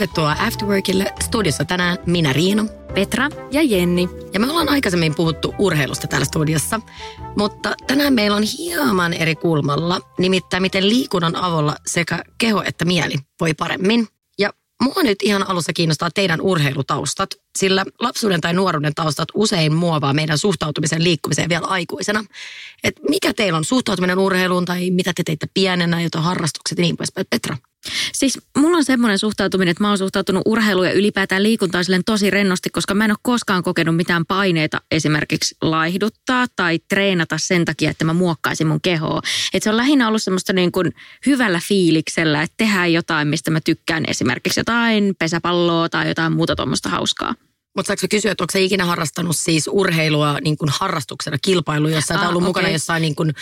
Tervetuloa Afterworkille. Studiossa tänään minä Riino, Petra ja Jenni. Ja me ollaan aikaisemmin puhuttu urheilusta täällä studiossa, mutta tänään meillä on hieman eri kulmalla, nimittäin miten liikunnan avulla sekä keho että mieli voi paremmin. Ja mua nyt ihan alussa kiinnostaa teidän urheilutaustat, sillä lapsuuden tai nuoruuden taustat usein muovaa meidän suhtautumisen liikkumiseen vielä aikuisena. Et mikä teillä on suhtautuminen urheiluun tai mitä te teitte pienenä, jota harrastukset ja niin poispäin. Petra? Siis mulla on semmoinen suhtautuminen, että mä oon suhtautunut urheiluun ja ylipäätään liikuntaan silleen tosi rennosti, koska mä en ole koskaan kokenut mitään paineita esimerkiksi laihduttaa tai treenata sen takia, että mä muokkaisin mun kehoa. Että se on lähinnä ollut semmoista niin kuin hyvällä fiiliksellä, että tehdään jotain, mistä mä tykkään esimerkiksi jotain pesäpalloa tai jotain muuta tuommoista hauskaa. Mutta saanko kysyä, että onko se ikinä harrastanut siis urheilua niin kuin harrastuksena, kilpailu, jossa ah, ollut okay. mukana jossain niin kuin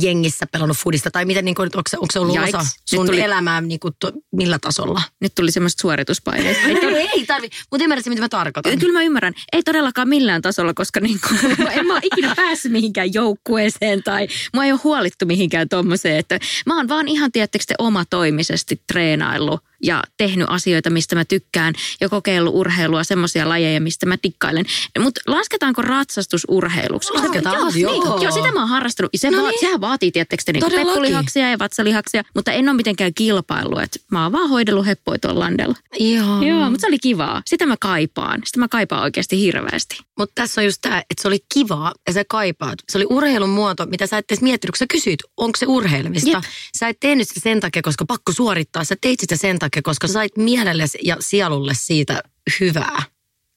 jengissä pelannut foodista, tai miten, niin kuin, onko, se, onko se ollut Jaiks. osa sun tuli, elämää niin kuin, to, millä tasolla? Nyt tuli semmoista suorituspaineista. ei, ei, ei tarvi, mutta ymmärrätkö, mitä mä tarkoitan? Kyllä mä ymmärrän. Ei todellakaan millään tasolla, koska niin kuin, en mä ole ikinä päässyt mihinkään joukkueeseen tai mä ei ole huolittu mihinkään tommoseen. Että mä oon vaan ihan, tiettekö te, omatoimisesti treenaillut ja tehnyt asioita, mistä mä tykkään ja kokeillut urheilua, semmoisia lajeja, mistä mä dikkailen. Mutta lasketaanko ratsastus urheiluksi? Lasketaan, joo. joo. Niin, joo, sitä mä oon harrastanut. Se no niin. Sehän vaatii, tiettekö te, niin peppulihaksia ja vatsalihaksia, mutta en ole mitenkään kilpailu. Että mä oon vaan hoidellut heppoja tuolla landella. Joo. Joo, mutta se oli kivaa. Sitä mä kaipaan. Sitä mä kaipaan oikeasti hirveästi. Mutta tässä on just tämä, että se oli kivaa ja sä kaipaat. Se oli urheilun muoto, mitä sä et edes miettinyt, kun sä kysyit, onko se urheilemista. Jep. Sä et tehnyt sitä sen takia, koska pakko suorittaa. Sä teit sitä sen takia, koska sä sait mielelle ja sielulle siitä hyvää.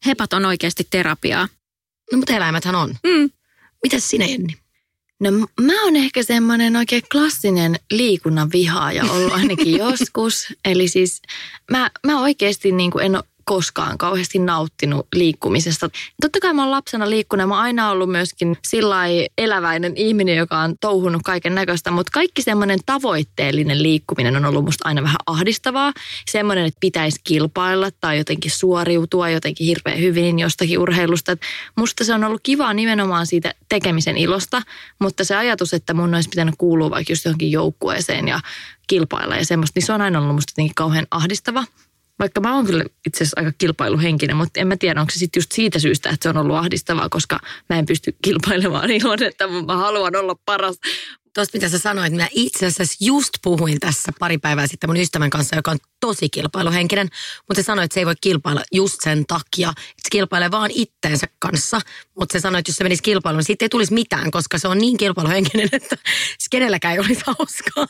Hepat on oikeasti terapiaa. No mutta eläimethän on. Mm. Mitäs sinä Jenni? No mä oon ehkä semmoinen oikein klassinen liikunnan vihaaja ollut ainakin joskus. Eli siis mä, mä oikeasti niin kuin en ole koskaan kauheasti nauttinut liikkumisesta. Totta kai mä oon lapsena liikkunut mä oon aina ollut myöskin sillä eläväinen ihminen, joka on touhunut kaiken näköistä, mutta kaikki semmoinen tavoitteellinen liikkuminen on ollut musta aina vähän ahdistavaa. Semmoinen, että pitäisi kilpailla tai jotenkin suoriutua jotenkin hirveän hyvin jostakin urheilusta. Et musta se on ollut kivaa nimenomaan siitä tekemisen ilosta, mutta se ajatus, että mun olisi pitänyt kuulua vaikka just johonkin joukkueeseen ja kilpailla ja semmoista, niin se on aina ollut musta jotenkin kauhean ahdistava. Vaikka mä oon kyllä itse asiassa aika kilpailuhenkinen, mutta en mä tiedä, onko se sitten just siitä syystä, että se on ollut ahdistavaa, koska mä en pysty kilpailemaan ilman, että mä haluan olla paras. Tuosta mitä sä sanoit, minä itse asiassa just puhuin tässä pari päivää sitten mun ystävän kanssa, joka on tosi kilpailuhenkinen, mutta se sanoi, että se ei voi kilpailla just sen takia, että se kilpailee vaan itteensä kanssa. Mutta se sanoi, että jos se menisi kilpailuun, niin siitä ei tulisi mitään, koska se on niin kilpailuhenkinen, että kenelläkään ei olisi hauskaa.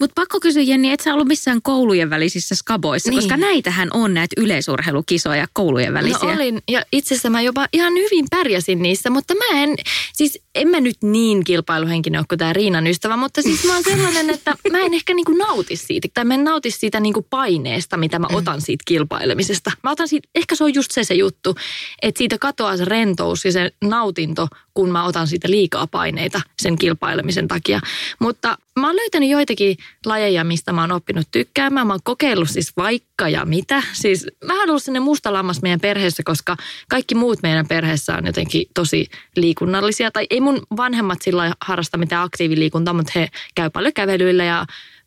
Mutta pakko kysyä Jenni, et sä ollut missään koulujen välisissä skaboissa, niin. koska näitähän on näitä yleisurheilukisoja koulujen välisiä. No olin, ja itse asiassa mä jopa ihan hyvin pärjäsin niissä, mutta mä en, siis en mä nyt niin kilpailuhenkinen ole kuin tämä Riinan ystävä, mutta siis mä oon sellainen, että mä en ehkä niinku nauti siitä, tai mä en nauti siitä niinku paineesta, mitä mä mm. otan siitä kilpailemisesta. Mä otan siitä, ehkä se on just se se juttu, että siitä katoaa se rentous ja se nautinto, kun mä otan siitä liikaa paineita sen kilpailemisen takia. Mutta mä oon löytänyt joitakin lajeja, mistä mä oon oppinut tykkäämään. Mä oon kokeillut siis vaikka ja mitä. Siis mä oon ollut sinne musta lammas meidän perheessä, koska kaikki muut meidän perheessä on jotenkin tosi liikunnallisia. Tai ei mun vanhemmat sillä harrasta mitään aktiiviliikuntaa, mutta he käy paljon kävelyillä ja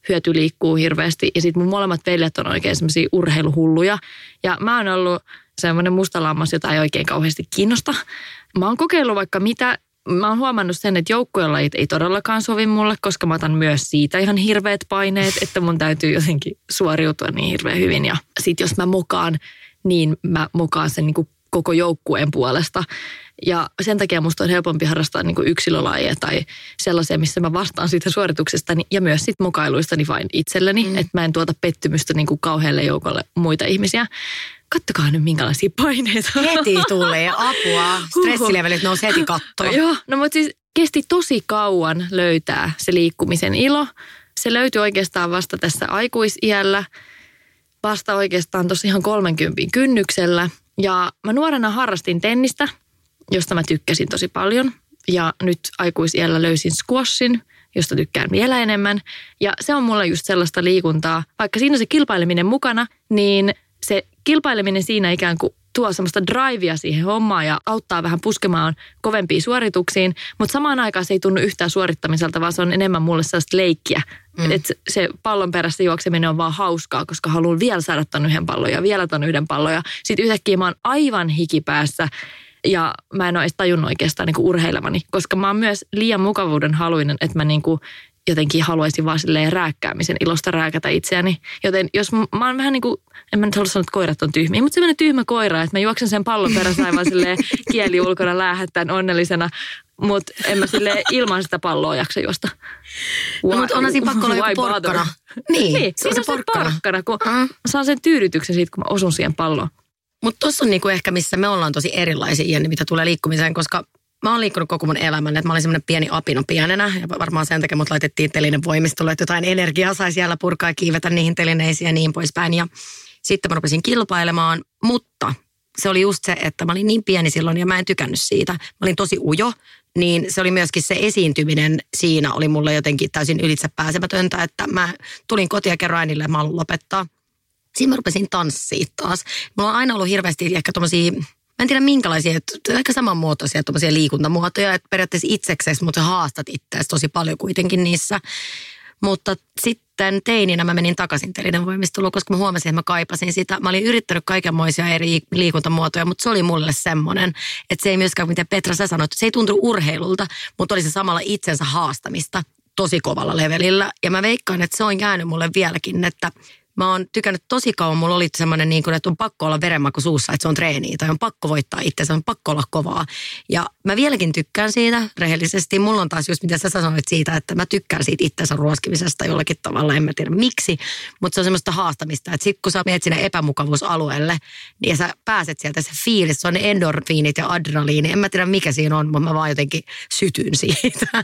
hyöty liikkuu hirveästi. Ja sitten mun molemmat veljet on oikein semmoisia urheiluhulluja. Ja mä oon ollut semmoinen mustalammas, jota ei oikein kauheasti kiinnosta. Mä oon kokeillut vaikka mitä. Mä oon huomannut sen, että joukkuelajit ei todellakaan sovi mulle, koska mä otan myös siitä ihan hirveät paineet, että mun täytyy jotenkin suoriutua niin hirveän hyvin. Ja sit jos mä mokaan, niin mä mokaan sen niin kuin koko joukkueen puolesta. Ja sen takia musta on helpompi harrastaa niin yksilölajeja tai sellaisia, missä mä vastaan siitä suorituksesta ja myös sit mukailuistani vain itselleni. Mm. Että mä en tuota pettymystä niin kuin kauhealle joukolle muita ihmisiä. Kattokaa nyt minkälaisia paineita. Heti tulee apua. Stressilevelit nousi heti kattoon. Joo, no mutta siis kesti tosi kauan löytää se liikkumisen ilo. Se löytyi oikeastaan vasta tässä aikuisiällä, vasta oikeastaan tosi ihan 30 kynnyksellä. Ja mä nuorena harrastin tennistä, josta mä tykkäsin tosi paljon. Ja nyt aikuisiällä löysin squashin, josta tykkään vielä enemmän. Ja se on mulle just sellaista liikuntaa, vaikka siinä on se kilpaileminen mukana, niin se kilpaileminen siinä ikään kuin tuo semmoista drivea siihen hommaan ja auttaa vähän puskemaan kovempiin suorituksiin, mutta samaan aikaan se ei tunnu yhtään suorittamiselta, vaan se on enemmän mulle sellaista leikkiä. Mm. Et se pallon perässä juokseminen on vaan hauskaa, koska haluan vielä saada ton yhden pallon ja vielä ton yhden pallon. Ja sitten yhtäkkiä mä oon aivan hikipäässä ja mä en ole edes tajunnut oikeastaan niin urheilevani, koska mä oon myös liian mukavuuden haluinen, että mä niin kuin jotenkin haluaisin vaan silleen rääkkäämisen ilosta rääkätä itseäni. Joten jos mä, mä oon vähän niin kuin, en mä nyt halua sanoa, että koirat on tyhmiä, mutta semmoinen tyhmä koira, että mä juoksen sen pallon perässä aivan silleen kieli ulkona läähättään onnellisena, mutta en mä sille ilman sitä palloa jaksa juosta. No, mutta onhan siinä pakko olla joku porkkana. Niin, niin se on se porkkana, porkkana kun mm. saan sen tyydytyksen siitä, kun mä osun siihen palloon. Mutta tuossa on niinku ehkä, missä me ollaan tosi erilaisia, Jenni, mitä tulee liikkumiseen, koska mä oon liikkunut koko mun elämän, että mä olin semmoinen pieni apino pienenä ja varmaan sen takia mut laitettiin telinen voimistolle, että jotain energiaa sai siellä purkaa ja kiivetä niihin telineisiin ja niin poispäin. Ja sitten mä rupesin kilpailemaan, mutta se oli just se, että mä olin niin pieni silloin ja mä en tykännyt siitä. Mä olin tosi ujo, niin se oli myöskin se esiintyminen siinä oli mulle jotenkin täysin ylitse pääsemätöntä, että mä tulin kotia ja kerroin äänille, että mä haluan lopettaa. Siinä mä rupesin tanssiin taas. Mulla on aina ollut hirveästi ehkä tommosia Mä en tiedä minkälaisia, että aika samanmuotoisia tuommoisia liikuntamuotoja, että periaatteessa itseksesi, mutta sä haastat itseäsi tosi paljon kuitenkin niissä. Mutta sitten teininä mä menin takaisin telinen voimisteluun, koska mä huomasin, että mä kaipasin sitä. Mä olin yrittänyt kaikenmoisia eri liikuntamuotoja, mutta se oli mulle semmoinen, että se ei myöskään, miten Petra sä sanoit, se ei tuntunut urheilulta, mutta oli se samalla itsensä haastamista tosi kovalla levelillä. Ja mä veikkaan, että se on jäänyt mulle vieläkin, että Mä oon tykännyt tosi kauan, mulla oli semmoinen niin kuin, että on pakko olla verenmaku suussa, että se on treeni tai on pakko voittaa itse, on pakko olla kovaa. Ja mä vieläkin tykkään siitä rehellisesti. Mulla on taas just mitä sä sanoit siitä, että mä tykkään siitä itsensä ruoskimisesta jollakin tavalla, en mä tiedä miksi. Mutta se on semmoista haastamista, että sit kun sä menet sinne epämukavuusalueelle, niin sä pääset sieltä se fiilis, se on ne endorfiinit ja adrenaliini. En mä tiedä mikä siinä on, mutta mä vaan jotenkin sytyn siitä.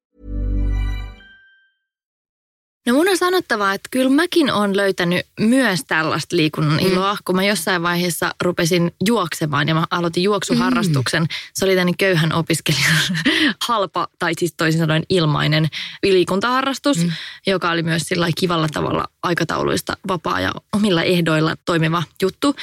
No mun on sanottava, että kyllä mäkin olen löytänyt myös tällaista liikunnan mm. iloa, kun mä jossain vaiheessa rupesin juoksemaan ja mä aloitin juoksuharrastuksen. Mm. Se oli tänne köyhän opiskelijan halpa, tai siis toisin sanoen ilmainen liikuntaharrastus, mm. joka oli myös sillä kivalla tavalla aikatauluista vapaa ja omilla ehdoilla toimiva juttu.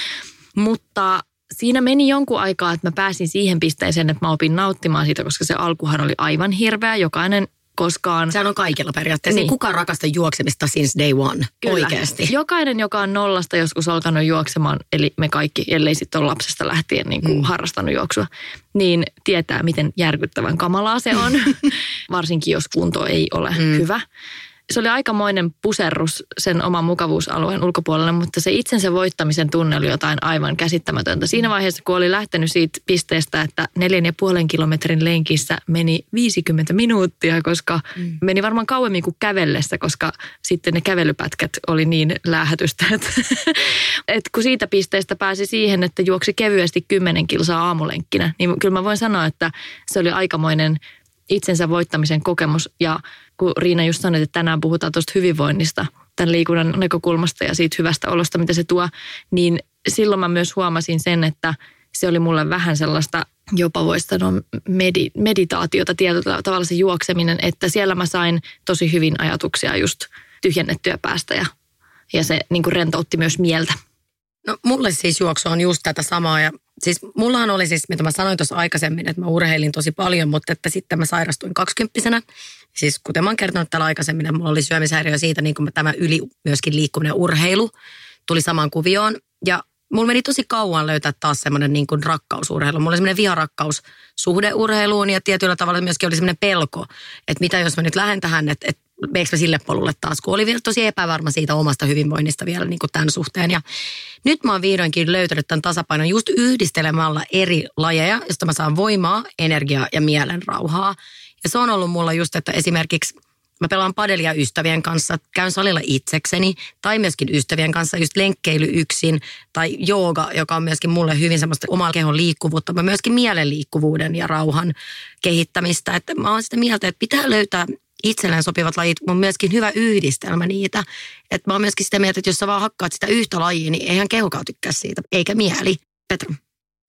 Mutta siinä meni jonkun aikaa, että mä pääsin siihen pisteeseen, että mä opin nauttimaan siitä, koska se alkuhan oli aivan hirveä. Jokainen koskaan. Sehän on kaikilla periaatteessa. Niin. Kuka rakastaa juoksemista since day one Kyllä. oikeasti? Jokainen, joka on nollasta joskus alkanut juoksemaan, eli me kaikki, ellei sitten ole lapsesta lähtien niin kuin mm. harrastanut juoksua, niin tietää, miten järkyttävän kamalaa se on. Varsinkin, jos kunto ei ole mm. hyvä. Se oli aikamoinen puserrus sen oman mukavuusalueen ulkopuolelle, mutta se itsensä voittamisen tunne oli jotain aivan käsittämätöntä. Siinä vaiheessa, kun oli lähtenyt siitä pisteestä, että neljän ja puolen kilometrin lenkissä meni 50 minuuttia, koska mm. meni varmaan kauemmin kuin kävellessä, koska sitten ne kävelypätkät oli niin lähätystä, että, että kun siitä pisteestä pääsi siihen, että juoksi kevyesti 10 kilsaa aamulenkkinä, niin kyllä mä voin sanoa, että se oli aikamoinen itsensä voittamisen kokemus ja kun Riina just sanoi, että tänään puhutaan tuosta hyvinvoinnista, tämän liikunnan näkökulmasta ja siitä hyvästä olosta, mitä se tuo, niin silloin mä myös huomasin sen, että se oli mulle vähän sellaista, jopa voisi sanoa medi, meditaatiota tietyllä tavalla se juokseminen, että siellä mä sain tosi hyvin ajatuksia just tyhjennettyä päästä ja, ja se niin rentoutti myös mieltä. No mulle siis juoksu on just tätä samaa ja siis mullahan oli siis, mitä mä sanoin tuossa aikaisemmin, että mä urheilin tosi paljon, mutta että sitten mä sairastuin kaksikymppisenä Siis kuten mä oon kertonut täällä aikaisemmin, että mulla oli syömishäiriö siitä, niin kuin tämä yli myöskin liikkuminen urheilu tuli samaan kuvioon. Ja mulla meni tosi kauan löytää taas semmoinen niin kuin rakkausurheilu. Mulla oli semmoinen viharakkaus suhdeurheiluun ja tietyllä tavalla myöskin oli semmoinen pelko, että mitä jos mä nyt lähden tähän, että, että meikö mä sille polulle taas, kun oli tosi epävarma siitä omasta hyvinvoinnista vielä niin kuin tämän suhteen. Ja nyt mä oon vihdoinkin löytänyt tämän tasapainon just yhdistelemällä eri lajeja, josta mä saan voimaa, energiaa ja mielen rauhaa. Ja se on ollut mulla just, että esimerkiksi mä pelaan padelia ystävien kanssa, käyn salilla itsekseni tai myöskin ystävien kanssa just lenkkeily yksin tai jooga, joka on myöskin mulle hyvin semmoista omaa kehon liikkuvuutta, mutta myöskin mielen liikkuvuuden ja rauhan kehittämistä. Että mä oon sitä mieltä, että pitää löytää itselleen sopivat lajit, mutta myöskin hyvä yhdistelmä niitä. Että mä oon myöskin sitä mieltä, että jos sä vaan hakkaat sitä yhtä lajia, niin eihän kehokaan tykkää siitä, eikä mieli. Petra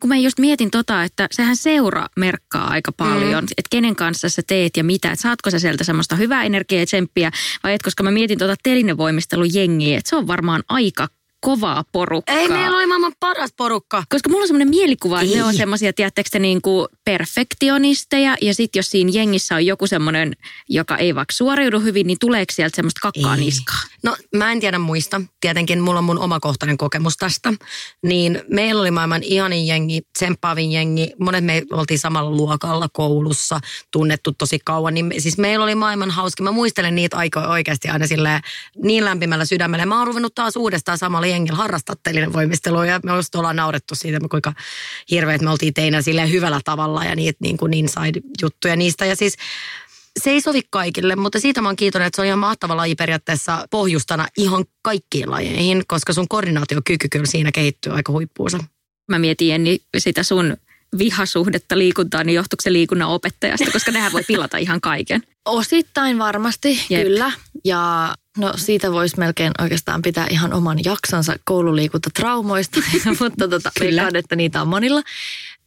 kun mä just mietin tota, että sehän seura merkkaa aika paljon, mm. että kenen kanssa sä teet ja mitä, että saatko sä sieltä semmoista hyvää energiaa ja tsemppiä, vai et, koska mä mietin tota telinevoimistelun jengiä, että se on varmaan aika kovaa porukkaa. Ei meillä ole maailman paras porukka. Koska mulla on semmoinen mielikuva, että Ei. ne on semmoisia, tiedättekö niin kuin perfektionisteja. Ja sitten jos siinä jengissä on joku semmoinen, joka ei vaikka suoriudu hyvin, niin tuleeko sieltä semmoista kakkaa Ei. niskaa? No mä en tiedä muista. Tietenkin mulla on mun omakohtainen kokemus tästä. Niin meillä oli maailman ihanin jengi, tsemppaavin jengi. Monet me oltiin samalla luokalla koulussa, tunnettu tosi kauan. Niin siis meillä oli maailman hauska. Mä muistelen niitä aikoja oikeasti aina silleen niin lämpimällä sydämellä. Mä oon ruvennut taas uudestaan samalla jengillä harrastaa voimistelua ja me ollaan naurettu siitä, kuinka hirveät me oltiin teinä sille hyvällä tavalla ja niitä niin kuin inside-juttuja niistä. Ja siis se ei sovi kaikille, mutta siitä mä oon kiitollinen, että se on ihan mahtava laji periaatteessa pohjustana ihan kaikkiin lajeihin, koska sun koordinaatiokyky kyllä siinä kehittyy aika huippuunsa. Mä mietin Enni sitä sun vihasuhdetta liikuntaan, niin johtuuko se liikunnan opettajasta, koska nehän voi pilata ihan kaiken. Osittain varmasti, Jep. kyllä. Ja no siitä voisi melkein oikeastaan pitää ihan oman jaksonsa koululiikuntatraumoista, mutta tota, veikkaan, että niitä on monilla.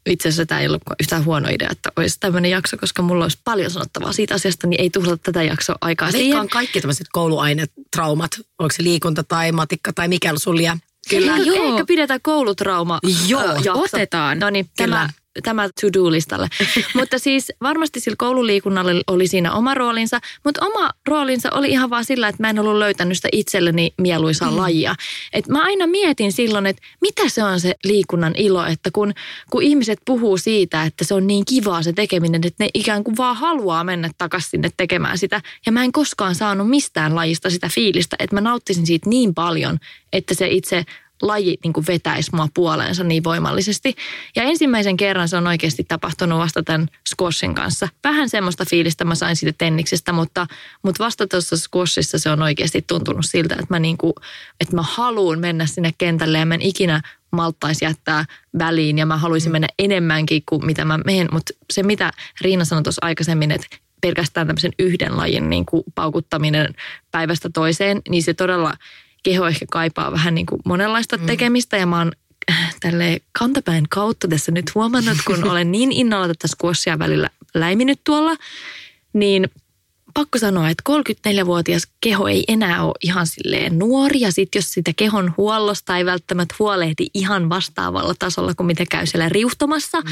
Itse asiassa tämä ei ollut yhtään huono idea, että olisi tämmöinen jakso, koska mulla olisi paljon sanottavaa siitä asiasta, niin ei tuhlata tätä jaksoa aikaa Veikkaan siihen. kaikki tämmöiset kouluainetraumat, onko se liikunta tai matikka tai mikä sulia Kyllä. Joo. Ehkä pidetään koulutrauma Joo, jakso. otetaan. No niin, tämä tämä to-do-listalle. mutta siis varmasti sillä koululiikunnalla oli siinä oma roolinsa, mutta oma roolinsa oli ihan vaan sillä, että mä en ollut löytänyt sitä itselleni mieluisaa mm. lajia. Et mä aina mietin silloin, että mitä se on se liikunnan ilo, että kun, kun ihmiset puhuu siitä, että se on niin kivaa se tekeminen, että ne ikään kuin vaan haluaa mennä takaisin sinne tekemään sitä. Ja mä en koskaan saanut mistään lajista sitä fiilistä, että mä nauttisin siitä niin paljon, että se itse laji niin kuin vetäisi mua puoleensa niin voimallisesti. Ja ensimmäisen kerran se on oikeasti tapahtunut vasta tämän squashin kanssa. Vähän semmoista fiilistä mä sain siitä tenniksestä, mutta, mutta vasta tuossa squashissa se on oikeasti tuntunut siltä, että mä, niin kuin, että mä haluan mennä sinne kentälle ja mä en ikinä malttaisi jättää väliin ja mä haluaisin mm. mennä enemmänkin kuin mitä mä menen. Mutta se mitä Riina sanoi tuossa aikaisemmin, että pelkästään tämmöisen yhden lajin niin kuin paukuttaminen päivästä toiseen, niin se todella keho ehkä kaipaa vähän niin kuin monenlaista mm. tekemistä ja mä oon äh, tälle kantapäin kautta tässä nyt huomannut, kun olen niin innolla tätä squashia välillä läiminyt tuolla, niin pakko sanoa, että 34-vuotias keho ei enää ole ihan silleen nuori ja sitten jos sitä kehon huollosta ei välttämättä huolehdi ihan vastaavalla tasolla kuin mitä käy siellä riuhtomassa, mm.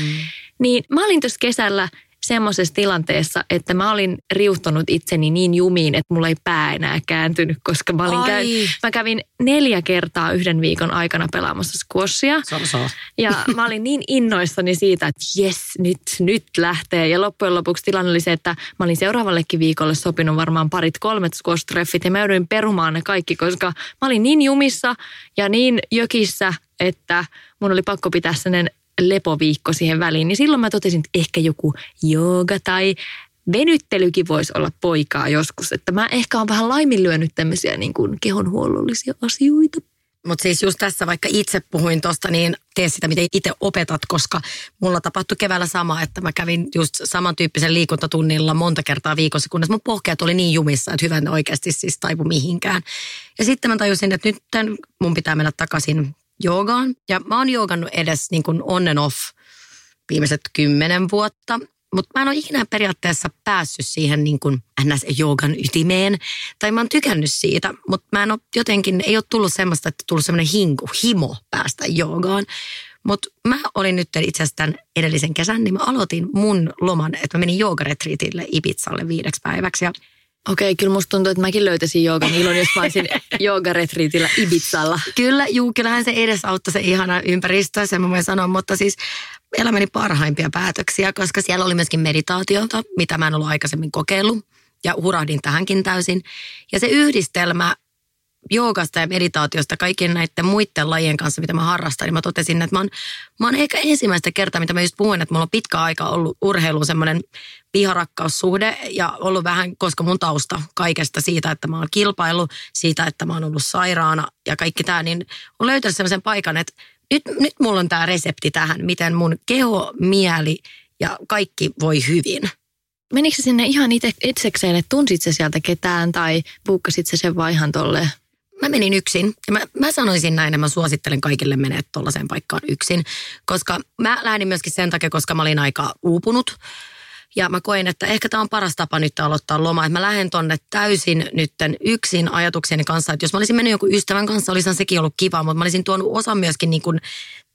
niin mä olin tuossa kesällä semmoisessa tilanteessa, että mä olin riuhtonut itseni niin jumiin, että mulla ei pää enää kääntynyt, koska mä, olin käy, mä kävin neljä kertaa yhden viikon aikana pelaamassa squashia. Ja mä olin niin innoissani siitä, että jes, nyt, nyt lähtee. Ja loppujen lopuksi tilanne oli se, että mä olin seuraavallekin viikolle sopinut varmaan parit kolmet squash-treffit ja mä jouduin perumaan ne kaikki, koska mä olin niin jumissa ja niin jökissä, että mun oli pakko pitää sellainen lepoviikko siihen väliin. Niin silloin mä totesin, että ehkä joku jooga tai venyttelykin voisi olla poikaa joskus. Että mä ehkä on vähän laiminlyönyt tämmöisiä niin kuin kehonhuollollisia asioita. Mutta siis just tässä, vaikka itse puhuin tuosta, niin tee sitä, miten itse opetat, koska mulla tapahtui keväällä sama, että mä kävin just samantyyppisen liikuntatunnilla monta kertaa viikossa, kunnes mun pohkeet oli niin jumissa, että hyvän oikeasti siis taipu mihinkään. Ja sitten mä tajusin, että nyt mun pitää mennä takaisin joogaan. Ja mä oon joogannut edes niin kuin on and off viimeiset kymmenen vuotta. Mutta mä en ole ikinä periaatteessa päässyt siihen niin kuin NS-joogan ytimeen. Tai mä oon tykännyt siitä, mutta mä en ole jotenkin, ei ole tullut semmoista, että tullut semmoinen hinku, himo päästä joogaan. Mutta mä olin nyt itse asiassa tämän edellisen kesän, niin mä aloitin mun loman, että mä menin joogaretriitille Ibizalle viideksi päiväksi. Ja Okei, kyllä musta tuntuu, että mäkin löytäisin joogan ilon, jos mä olisin joogaretriitillä Ibizalla. Kyllä, juu, kyllähän se edesauttoi se ihana ympäristö, sen mä voin sanoa, mutta siis elämäni parhaimpia päätöksiä, koska siellä oli myöskin meditaatiota, mitä mä en ollut aikaisemmin kokeillut ja hurahdin tähänkin täysin. Ja se yhdistelmä joogasta ja meditaatiosta kaikkien näiden muiden lajien kanssa, mitä mä harrastan, niin mä totesin, että mä oon, mä oon ehkä ensimmäistä kertaa, mitä mä just puhuin, että mulla on pitkä aika ollut urheilu semmoinen viharakkaussuhde ja ollut vähän, koska mun tausta kaikesta siitä, että mä oon kilpailu, siitä, että mä oon ollut sairaana ja kaikki tämä, niin on löytänyt semmoisen paikan, että nyt, nyt mulla on tämä resepti tähän, miten mun keho, mieli ja kaikki voi hyvin. Menikö sinne ihan itse, itsekseen, että tunsit se sieltä ketään tai puukkasit se sen vaan ihan tolleen? Mä menin yksin ja mä, mä sanoisin näin, että mä suosittelen kaikille menee tuollaiseen paikkaan yksin, koska mä lähdin myöskin sen takia, koska mä olin aika uupunut. Ja mä koin, että ehkä tämä on paras tapa nyt aloittaa loma. Että mä lähden tonne täysin nytten yksin ajatuksieni kanssa. Että jos mä olisin mennyt jonkun ystävän kanssa, olisi sekin ollut kiva. Mutta mä olisin tuonut osa myöskin niin kuin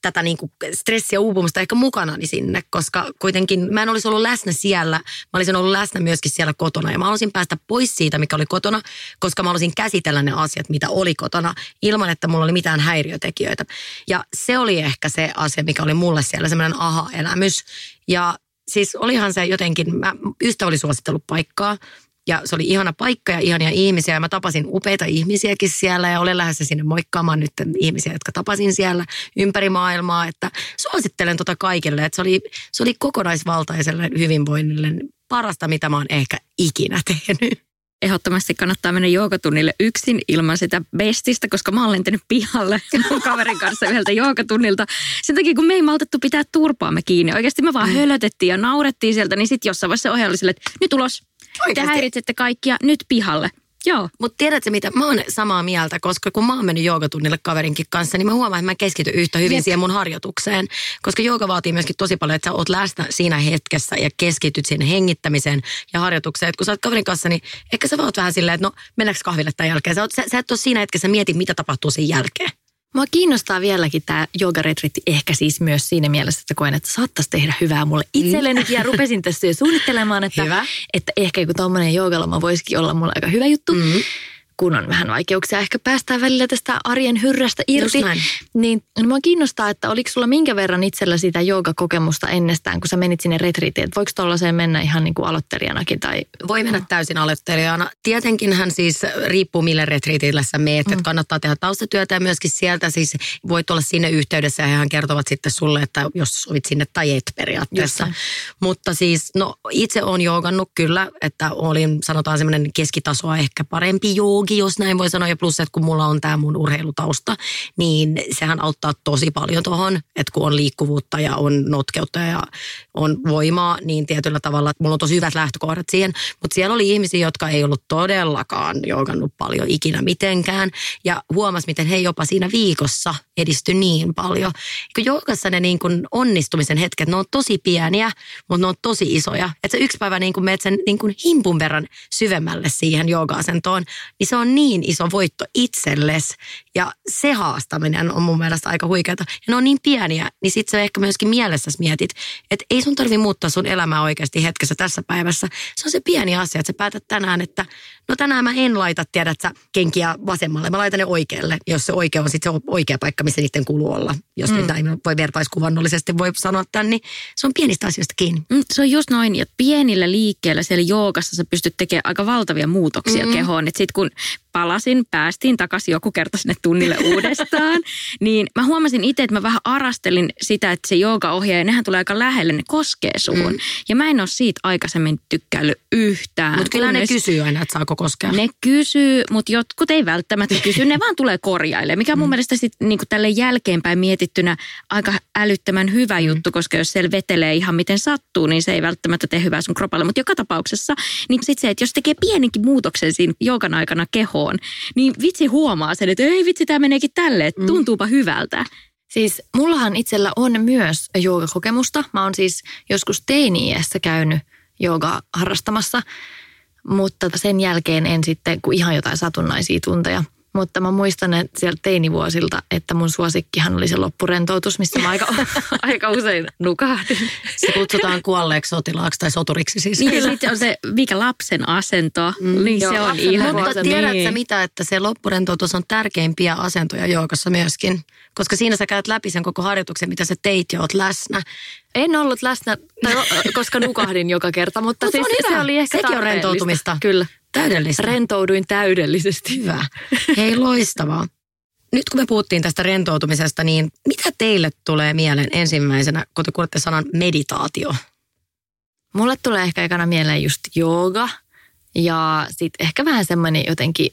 tätä niin kuin stressiä uupumusta ehkä mukanani sinne, koska kuitenkin mä en olisi ollut läsnä siellä, mä olisin ollut läsnä myöskin siellä kotona ja mä haluaisin päästä pois siitä, mikä oli kotona, koska mä haluaisin käsitellä ne asiat, mitä oli kotona, ilman että mulla oli mitään häiriötekijöitä. Ja se oli ehkä se asia, mikä oli mulle siellä semmoinen aha-elämys. Ja siis olihan se jotenkin, mä, ystävä oli suositellut paikkaa, ja se oli ihana paikka ja ihania ihmisiä. Ja mä tapasin upeita ihmisiäkin siellä ja olen lähdössä sinne moikkaamaan nyt ihmisiä, jotka tapasin siellä ympäri maailmaa. Että suosittelen tota kaikille, että se oli, se oli kokonaisvaltaiselle hyvinvoinnille parasta, mitä mä oon ehkä ikinä tehnyt ehdottomasti kannattaa mennä joogatunnille yksin ilman sitä bestistä, koska mä olen lentänyt pihalle mun kaverin kanssa yhdeltä joogatunnilta. Sen takia, kun me ei maltettu pitää turpaamme kiinni. Oikeasti me vaan mm. hölötettiin ja naurettiin sieltä, niin sitten jossain vaiheessa ohjaa oli sille, että nyt ulos. Oikeasti? Te häiritsette kaikkia, nyt pihalle. Joo. Mutta tiedätkö mitä, mä oon samaa mieltä, koska kun mä oon mennyt joogatunnille kaverinkin kanssa, niin mä huomaan, että mä keskityn yhtä hyvin Jep. siihen mun harjoitukseen. Koska jooga vaatii myöskin tosi paljon, että sä oot läsnä siinä hetkessä ja keskityt siihen hengittämiseen ja harjoitukseen. Et kun sä oot kaverin kanssa, niin ehkä sä voit vähän silleen, että no mennäänkö kahville tämän jälkeen. Sä, oot, sä, sä et ole siinä hetkessä mieti, mitä tapahtuu sen jälkeen. Mua kiinnostaa vieläkin tämä joogaretriitti ehkä siis myös siinä mielessä, että koen, että saattaisi tehdä hyvää mulle itselleni. Ja rupesin tässä jo suunnittelemaan, että, hyvä. että ehkä joku tuommoinen joogaloma voisikin olla mulle aika hyvä juttu. Mm-hmm kun on vähän vaikeuksia ehkä päästään välillä tästä arjen hyrrästä irti. Niin, niin mua kiinnostaa, että oliko sulla minkä verran itsellä sitä joogakokemusta ennestään, kun sä menit sinne retriitiin? Voiko tuollaiseen mennä ihan niin kuin aloittelijanakin? Tai... Voi mennä täysin aloittelijana. Tietenkin hän siis riippuu mille retriitille sä meet, mm. että kannattaa tehdä taustatyötä ja myöskin sieltä siis voit olla sinne yhteydessä ja hän kertovat sitten sulle, että jos sovit sinne tai et periaatteessa. Mutta siis no itse on joogannut kyllä, että olin sanotaan semmoinen keskitasoa ehkä parempi jooga tuki, jos näin voi sanoa. Ja plus, että kun mulla on tämä mun urheilutausta, niin sehän auttaa tosi paljon tuohon, että kun on liikkuvuutta ja on notkeutta ja on voimaa, niin tietyllä tavalla mulla on tosi hyvät lähtökohdat siihen. Mutta siellä oli ihmisiä, jotka ei ollut todellakaan joogannut paljon ikinä mitenkään. Ja huomas, miten he jopa siinä viikossa edisty niin paljon. Kun joogassa ne niin kun onnistumisen hetket, ne on tosi pieniä, mutta ne on tosi isoja. Että se yksi päivä niin kun menet sen niin kun himpun verran syvemmälle siihen jooga-asentoon, niin se se on niin iso voitto itselles. Ja se haastaminen on mun mielestä aika huikeata. Ja ne on niin pieniä, niin sit sä ehkä myöskin mielessä mietit, että ei sun tarvi muuttaa sun elämää oikeasti hetkessä tässä päivässä. Se on se pieni asia, että sä päätät tänään, että no tänään mä en laita, tiedät sä, kenkiä vasemmalle. Mä laitan ne oikealle, jos se oikea on sitten se oikea paikka, missä niiden kuuluu olla. Jos mm. nyt voi vertaiskuvannollisesti voi sanoa tämän, niin se on pienistä asioista kiinni. Mm, se on just noin, että pienillä liikkeillä siellä joogassa sä pystyt tekemään aika valtavia muutoksia mm-hmm. kehoon. Sitten kun palasin, päästiin takaisin joku kerta sinne tunnille uudestaan, niin mä huomasin itse, että mä vähän arastelin sitä, että se joogaohjaaja, nehän tulee aika lähelle, ne koskee suun. Mm. Ja mä en ole siitä aikaisemmin tykkäillyt yhtään. Mutta kyllä ne kysyy aina, että saako koskea. Ne kysyy, mutta jotkut ei välttämättä kysy, ne vaan tulee korjaille. Mikä on mun mm. mielestä sitten niin tälle jälkeenpäin mietittynä aika älyttömän hyvä mm. juttu, koska jos siellä vetelee ihan miten sattuu, niin se ei välttämättä tee hyvää sun kropalle. Mutta joka tapauksessa, niin sitten se, että jos tekee pienenkin muutoksen siinä joogan aikana kehoon, niin vitsi huomaa sen, että ei vitsi, tämä meneekin tälle, että mm. tuntuupa hyvältä. Siis mullahan itsellä on myös joogakokemusta. Mä oon siis joskus teini-iässä käynyt jooga harrastamassa, mutta sen jälkeen en sitten, kun ihan jotain satunnaisia tunteja – mutta mä muistan että sieltä teinivuosilta, että mun suosikkihan oli se loppurentoutus, missä mä aika, aika usein nukahdin. Se kutsutaan kuolleeksi sotilaaksi tai soturiksi siis. Niin, sitten on se, mikä lapsen asento, mm, niin joo, se on ihan. Mutta tiedätkö niin. mitä, että se loppurentoutus on tärkeimpiä asentoja joukassa myöskin? Koska siinä sä käyt läpi sen koko harjoituksen, mitä sä teit ja oot läsnä. En ollut läsnä, tai, koska nukahdin joka kerta, mutta Mut siis se oli ehkä Sekin on rentoutumista. Kyllä. Täydellistä. Rentouduin täydellisesti. Hyvä. Hei, loistavaa. Nyt kun me puhuttiin tästä rentoutumisesta, niin mitä teille tulee mieleen ensimmäisenä, kun te kuulette sanan meditaatio? Mulle tulee ehkä ekana mieleen just jooga ja sitten ehkä vähän semmoinen jotenkin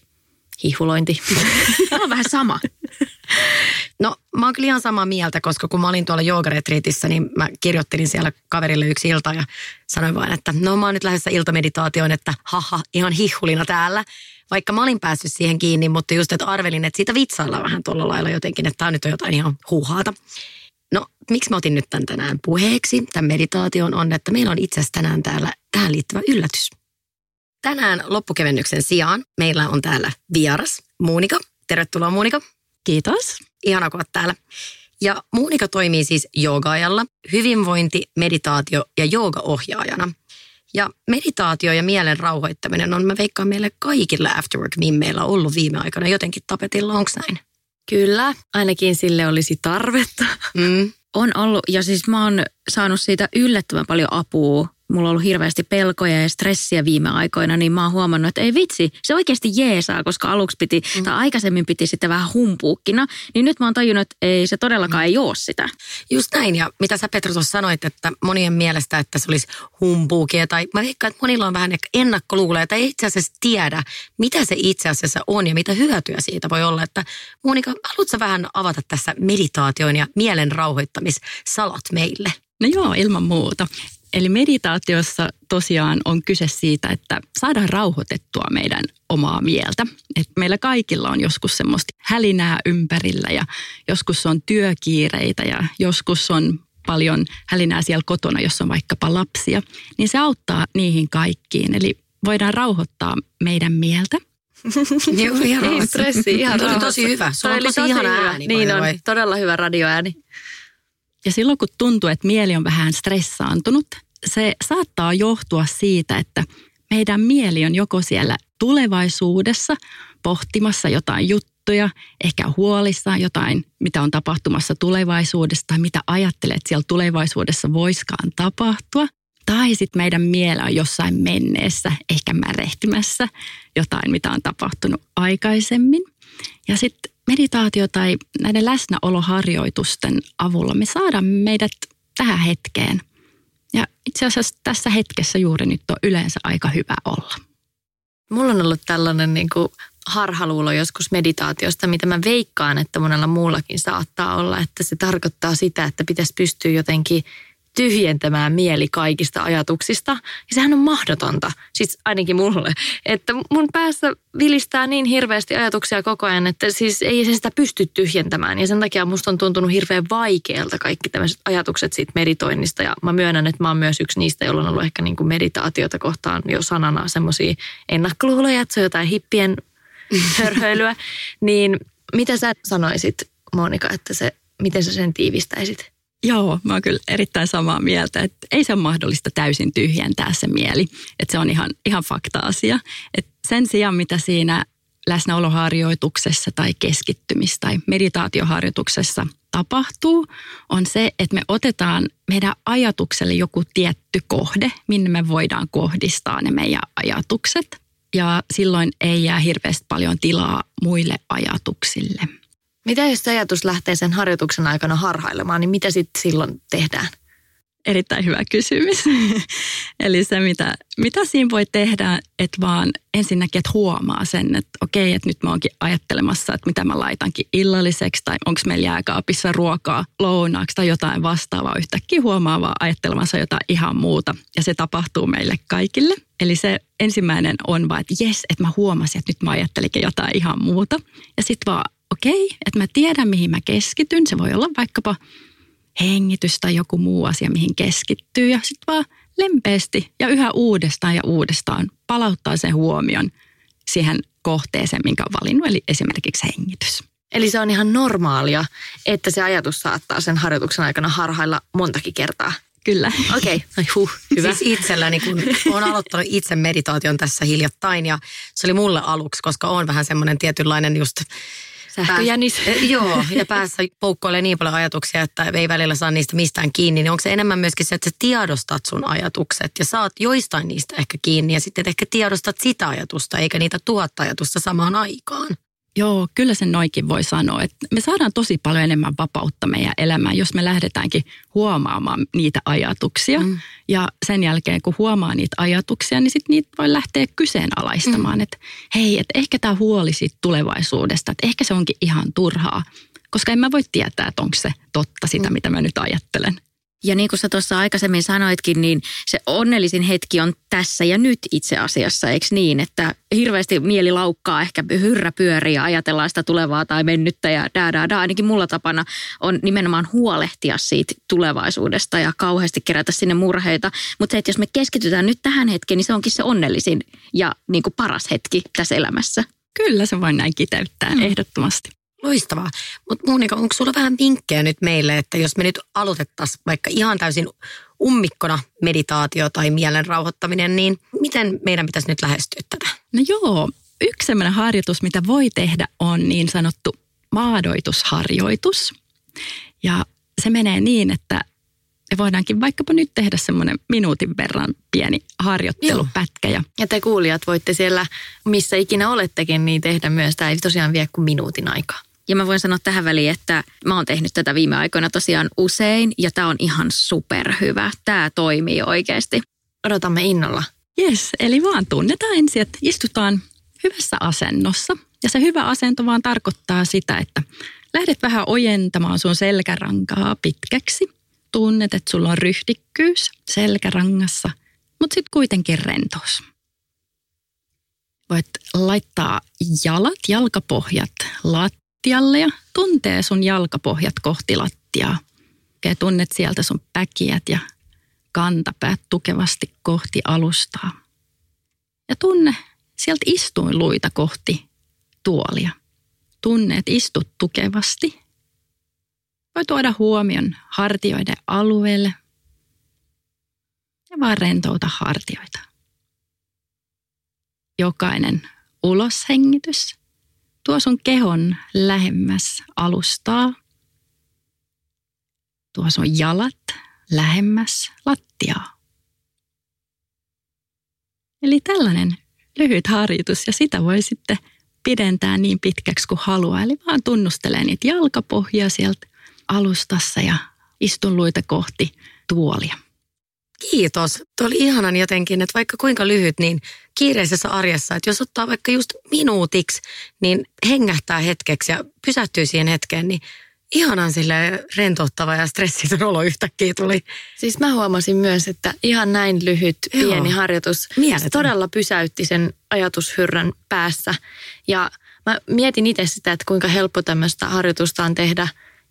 hihulointi. on vähän sama. No mä oon kyllä ihan samaa mieltä, koska kun mä olin tuolla joogaretriitissä, niin mä kirjoittelin siellä kaverille yksi ilta ja sanoin vain, että no mä oon nyt lähdössä iltameditaatioon, että haha, ihan hihulina täällä. Vaikka mä olin päässyt siihen kiinni, mutta just, että arvelin, että siitä vitsaillaan vähän tuolla lailla jotenkin, että tämä nyt on jotain ihan huuhaata. No, miksi mä otin nyt tämän tänään puheeksi, tämän meditaation on, että meillä on itse asiassa tänään täällä tähän liittyvä yllätys. Tänään loppukevennyksen sijaan meillä on täällä vieras, Muunika. Tervetuloa Muunika. Kiitos. Ihana kun täällä. Ja Muunika toimii siis joogaajalla, hyvinvointi, meditaatio ja joogaohjaajana. Ja meditaatio ja mielen rauhoittaminen on, mä veikkaan meille kaikille afterwork meillä on ollut viime aikoina jotenkin tapetilla, onko näin? Kyllä, ainakin sille olisi tarvetta. Mm. On ollut, ja siis mä oon saanut siitä yllättävän paljon apua mulla on ollut hirveästi pelkoja ja stressiä viime aikoina, niin mä oon huomannut, että ei vitsi, se oikeasti jeesaa, koska aluksi piti, mm. tai aikaisemmin piti sitten vähän humpuukkina, niin nyt mä oon tajunnut, että ei se todellakaan mm. ei ole sitä. Just näin, ja mitä sä Petra tuossa sanoit, että monien mielestä, että se olisi humpuukia, tai mä veikkaan, että monilla on vähän ennakkoluuleja, tai ei itse asiassa tiedä, mitä se itse asiassa on ja mitä hyötyä siitä voi olla. Että Monika, haluatko vähän avata tässä meditaation ja mielen rauhoittamissalat meille? No joo, ilman muuta. Eli meditaatiossa tosiaan on kyse siitä, että saadaan rauhoitettua meidän omaa mieltä. Et meillä kaikilla on joskus semmoista hälinää ympärillä ja joskus on työkiireitä ja joskus on paljon hälinää siellä kotona, jos on vaikkapa lapsia. Niin se auttaa niihin kaikkiin. Eli voidaan rauhoittaa meidän mieltä. Joo, ihan Ei stressi, ihan Toi oli tosi hyvä. Sulla on tosi, tosi ihana hyvä. ääni. Niin on, vai? todella hyvä radioääni. Ja silloin kun tuntuu, että mieli on vähän stressaantunut, se saattaa johtua siitä, että meidän mieli on joko siellä tulevaisuudessa pohtimassa jotain juttuja, ehkä huolissaan jotain, mitä on tapahtumassa tulevaisuudessa tai mitä ajattelee, että siellä tulevaisuudessa voiskaan tapahtua. Tai sitten meidän mieli on jossain menneessä, ehkä märehtymässä jotain, mitä on tapahtunut aikaisemmin. Ja sitten meditaatio tai näiden läsnäoloharjoitusten avulla me saadaan meidät tähän hetkeen – ja itse asiassa tässä hetkessä juuri nyt on yleensä aika hyvä olla. Mulla on ollut tällainen niin kuin harhaluulo joskus meditaatiosta, mitä mä veikkaan, että monella muullakin saattaa olla, että se tarkoittaa sitä, että pitäisi pystyä jotenkin tyhjentämään mieli kaikista ajatuksista. Ja sehän on mahdotonta, siis ainakin mulle, että mun päässä vilistää niin hirveästi ajatuksia koko ajan, että siis ei se sitä pysty tyhjentämään. Ja sen takia musta on tuntunut hirveän vaikealta kaikki tämmöiset ajatukset siitä meditoinnista. Ja mä myönnän, että mä oon myös yksi niistä, jolla on ollut ehkä niin kuin meditaatiota kohtaan jo sanana semmoisia ennakkoluuloja, että se on jotain hippien hörhöilyä. Niin mitä sä sanoisit, Monika, että se, miten sä sen tiivistäisit? Joo, mä oon kyllä erittäin samaa mieltä, että ei se ole mahdollista täysin tyhjentää se mieli. Että se on ihan, ihan fakta-asia. Et sen sijaan, mitä siinä läsnäoloharjoituksessa tai keskittymis- tai meditaatioharjoituksessa tapahtuu, on se, että me otetaan meidän ajatukselle joku tietty kohde, minne me voidaan kohdistaa ne meidän ajatukset. Ja silloin ei jää hirveästi paljon tilaa muille ajatuksille. Mitä jos ajatus lähtee sen harjoituksen aikana harhailemaan, niin mitä sitten silloin tehdään? Erittäin hyvä kysymys. Eli se, mitä, mitä siinä voi tehdä, että vaan ensinnäkin, että huomaa sen, että okei, että nyt mä oonkin ajattelemassa, että mitä mä laitankin illalliseksi tai onko meillä jääkaapissa ruokaa lounaaksi tai jotain vastaavaa. Yhtäkkiä huomaa vaan ajattelemassa jotain ihan muuta ja se tapahtuu meille kaikille. Eli se ensimmäinen on vaan, että jes, että mä huomasin, että nyt mä ajattelikin jotain ihan muuta. Ja sitten vaan, okei, että mä tiedän mihin mä keskityn. Se voi olla vaikkapa hengitys tai joku muu asia, mihin keskittyy. Ja sitten vaan lempeästi ja yhä uudestaan ja uudestaan palauttaa sen huomion siihen kohteeseen, minkä on valinnut, eli esimerkiksi hengitys. Eli se on ihan normaalia, että se ajatus saattaa sen harjoituksen aikana harhailla montakin kertaa. Kyllä. Okei, okay. huh, hyvä. Siis itselläni, kun olen aloittanut itse meditaation tässä hiljattain ja se oli mulle aluksi, koska on vähän semmoinen tietynlainen just Sähköjänis. Pääs, joo, ja päässä poukkoilee niin paljon ajatuksia, että ei välillä saa niistä mistään kiinni. Niin onko se enemmän myöskin se, että sä tiedostat sun ajatukset ja saat joistain niistä ehkä kiinni ja sitten ehkä tiedostat sitä ajatusta eikä niitä tuhatta ajatusta samaan aikaan? Joo, kyllä sen noikin voi sanoa, että me saadaan tosi paljon enemmän vapautta meidän elämään, jos me lähdetäänkin huomaamaan niitä ajatuksia. Mm. Ja sen jälkeen, kun huomaa niitä ajatuksia, niin sitten niitä voi lähteä kyseenalaistamaan, mm. että hei, että ehkä tämä huoli siitä tulevaisuudesta, että ehkä se onkin ihan turhaa, koska en mä voi tietää, että onko se totta sitä, mm. mitä mä nyt ajattelen. Ja niin kuin sä tuossa aikaisemmin sanoitkin, niin se onnellisin hetki on tässä ja nyt itse asiassa, eikö niin? Että hirveästi mieli laukkaa, ehkä hyrrä pyörii ja ajatellaan sitä tulevaa tai mennyttä ja da, da, da. Ainakin mulla tapana on nimenomaan huolehtia siitä tulevaisuudesta ja kauheasti kerätä sinne murheita. Mutta se, että jos me keskitytään nyt tähän hetkeen, niin se onkin se onnellisin ja niin kuin paras hetki tässä elämässä. Kyllä se voi näin kiteyttää, mm. ehdottomasti. Loistavaa. Mutta Monika, onko sulla vähän vinkkejä nyt meille, että jos me nyt aloitettaisiin vaikka ihan täysin ummikkona meditaatio tai mielen rauhoittaminen, niin miten meidän pitäisi nyt lähestyä tätä? No joo, yksi sellainen harjoitus, mitä voi tehdä, on niin sanottu maadoitusharjoitus. Ja se menee niin, että me voidaankin vaikkapa nyt tehdä semmoinen minuutin verran pieni harjoittelupätkä. Ja, ja te kuulijat voitte siellä, missä ikinä olettekin, niin tehdä myös. Tämä ei tosiaan vie kuin minuutin aikaa. Ja mä voin sanoa tähän väliin, että mä oon tehnyt tätä viime aikoina tosiaan usein ja tämä on ihan superhyvä. Tämä toimii oikeasti. Odotamme innolla. Yes, eli vaan tunnetaan ensin, että istutaan hyvässä asennossa. Ja se hyvä asento vaan tarkoittaa sitä, että lähdet vähän ojentamaan sun selkärankaa pitkäksi. Tunnet, että sulla on ryhdikkyys selkärangassa, mutta sitten kuitenkin rentous. Voit laittaa jalat, jalkapohjat lat lattialle ja tuntee sun jalkapohjat kohti lattiaa. Ja tunnet sieltä sun päkiät ja kantapäät tukevasti kohti alustaa. Ja tunne sieltä istuinluita kohti tuolia. Tunne, että istut tukevasti. Voi tuoda huomion hartioiden alueelle ja vaan rentouta hartioita. Jokainen uloshengitys – Tuo sun kehon lähemmäs alustaa. Tuo sun jalat lähemmäs lattiaa. Eli tällainen lyhyt harjoitus ja sitä voi sitten pidentää niin pitkäksi kuin haluaa. Eli vaan tunnustelee niitä jalkapohjia sieltä alustassa ja istun luita kohti tuolia. Kiitos. Tuo oli ihanan jotenkin, että vaikka kuinka lyhyt, niin kiireisessä arjessa, että jos ottaa vaikka just minuutiksi, niin hengähtää hetkeksi ja pysähtyy siihen hetkeen, niin ihanan sille rentouttava ja stressitön olo yhtäkkiä tuli. Siis mä huomasin myös, että ihan näin lyhyt Joo. pieni harjoitus Mieletön. todella pysäytti sen ajatushyrrän päässä. Ja mä mietin itse sitä, että kuinka helppo tämmöistä harjoitusta on tehdä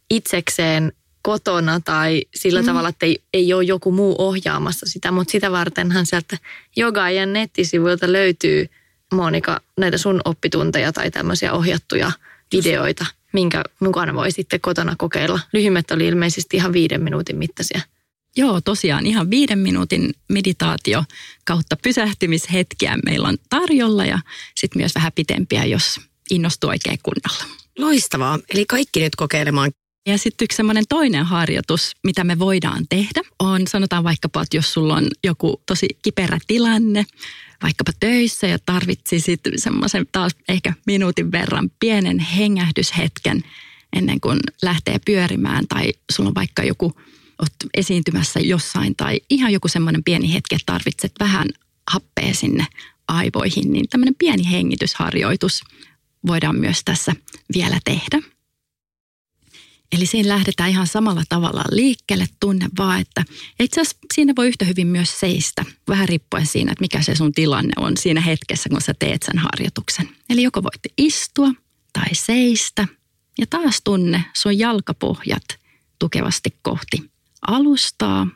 itsekseen kotona tai sillä mm. tavalla, että ei, ei ole joku muu ohjaamassa sitä, mutta sitä vartenhan sieltä jogaajan nettisivuilta löytyy Monika, näitä sun oppitunteja tai tämmöisiä ohjattuja videoita, minkä mukana voi sitten kotona kokeilla? Lyhyimmät oli ilmeisesti ihan viiden minuutin mittaisia. Joo, tosiaan ihan viiden minuutin meditaatio kautta pysähtymishetkiä meillä on tarjolla ja sitten myös vähän pitempiä, jos innostuu oikein kunnolla. Loistavaa. Eli kaikki nyt kokeilemaan. Ja sitten yksi semmoinen toinen harjoitus, mitä me voidaan tehdä, on sanotaan vaikkapa, että jos sulla on joku tosi kiperä tilanne, vaikkapa töissä ja tarvitsisit semmoisen taas ehkä minuutin verran pienen hengähdyshetken ennen kuin lähtee pyörimään tai sulla on vaikka joku oot esiintymässä jossain tai ihan joku semmoinen pieni hetki, että tarvitset vähän happea sinne aivoihin, niin tämmöinen pieni hengitysharjoitus voidaan myös tässä vielä tehdä. Eli siinä lähdetään ihan samalla tavalla liikkeelle, tunne vaan, että itse asiassa siinä voi yhtä hyvin myös seistä, vähän riippuen siinä, että mikä se sun tilanne on siinä hetkessä, kun sä teet sen harjoituksen. Eli joko voit istua tai seistä ja taas tunne sun jalkapohjat tukevasti kohti alustaa.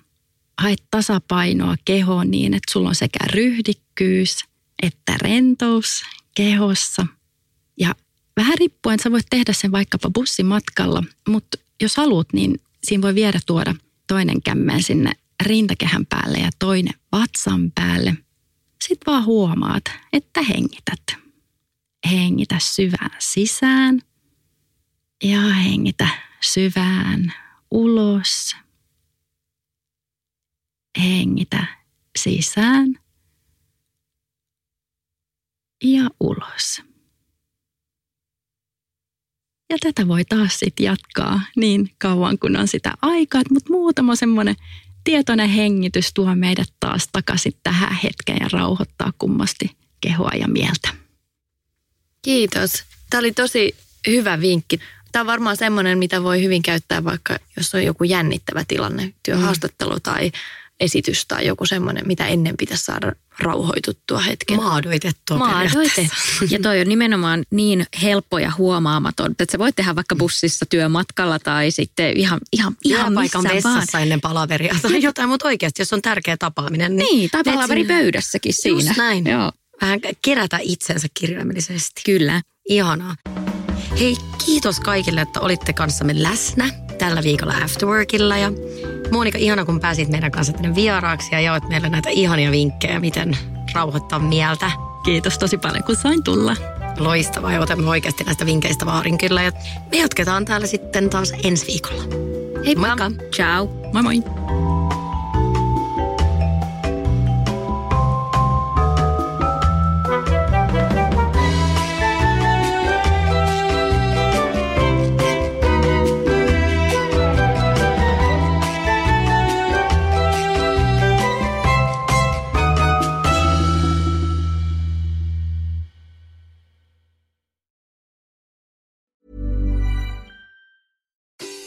Haet tasapainoa kehoon niin, että sulla on sekä ryhdikkyys että rentous kehossa. Ja vähän riippuen, sä voit tehdä sen vaikkapa bussimatkalla, mutta jos haluat, niin siinä voi viedä tuoda toinen kämmen sinne rintakehän päälle ja toinen vatsan päälle. Sitten vaan huomaat, että hengität. Hengitä syvään sisään ja hengitä syvään ulos. Hengitä sisään ja ulos. Ja tätä voi taas sitten jatkaa niin kauan kun on sitä aikaa, mutta muutama semmoinen tietoinen hengitys tuo meidät taas takaisin tähän hetkeen ja rauhoittaa kummasti kehoa ja mieltä. Kiitos. Tämä oli tosi hyvä vinkki. Tämä on varmaan semmoinen, mitä voi hyvin käyttää vaikka, jos on joku jännittävä tilanne, työhaastattelu tai esitys tai joku semmoinen, mitä ennen pitäisi saada rauhoituttua hetken. Maadoitettua Maadoitettu. Ja toi on nimenomaan niin helppo ja huomaamaton, että sä voit tehdä vaikka bussissa työmatkalla tai sitten ihan, ihan, ihan missä vaan. vessassa ennen palaveria tai jotain, mutta oikeasti, jos on tärkeä tapaaminen. Niin, tai teet palaveri sinne- pöydässäkin siinä. Just näin. Joo, Vähän kerätä itsensä kirjaimellisesti. kyllä. Ihanaa. Hei, kiitos kaikille, että olitte kanssamme läsnä tällä viikolla Afterworkilla. Ja Monika, ihana kun pääsit meidän kanssa tänne vieraaksi ja jaoit meille näitä ihania vinkkejä, miten rauhoittaa mieltä. Kiitos tosi paljon, kun sain tulla. Loistavaa ja otamme oikeasti näistä vinkkeistä vaarin kyllä. Ja me jatketaan täällä sitten taas ensi viikolla. Heippa. Moikka. Ciao. Moi moi!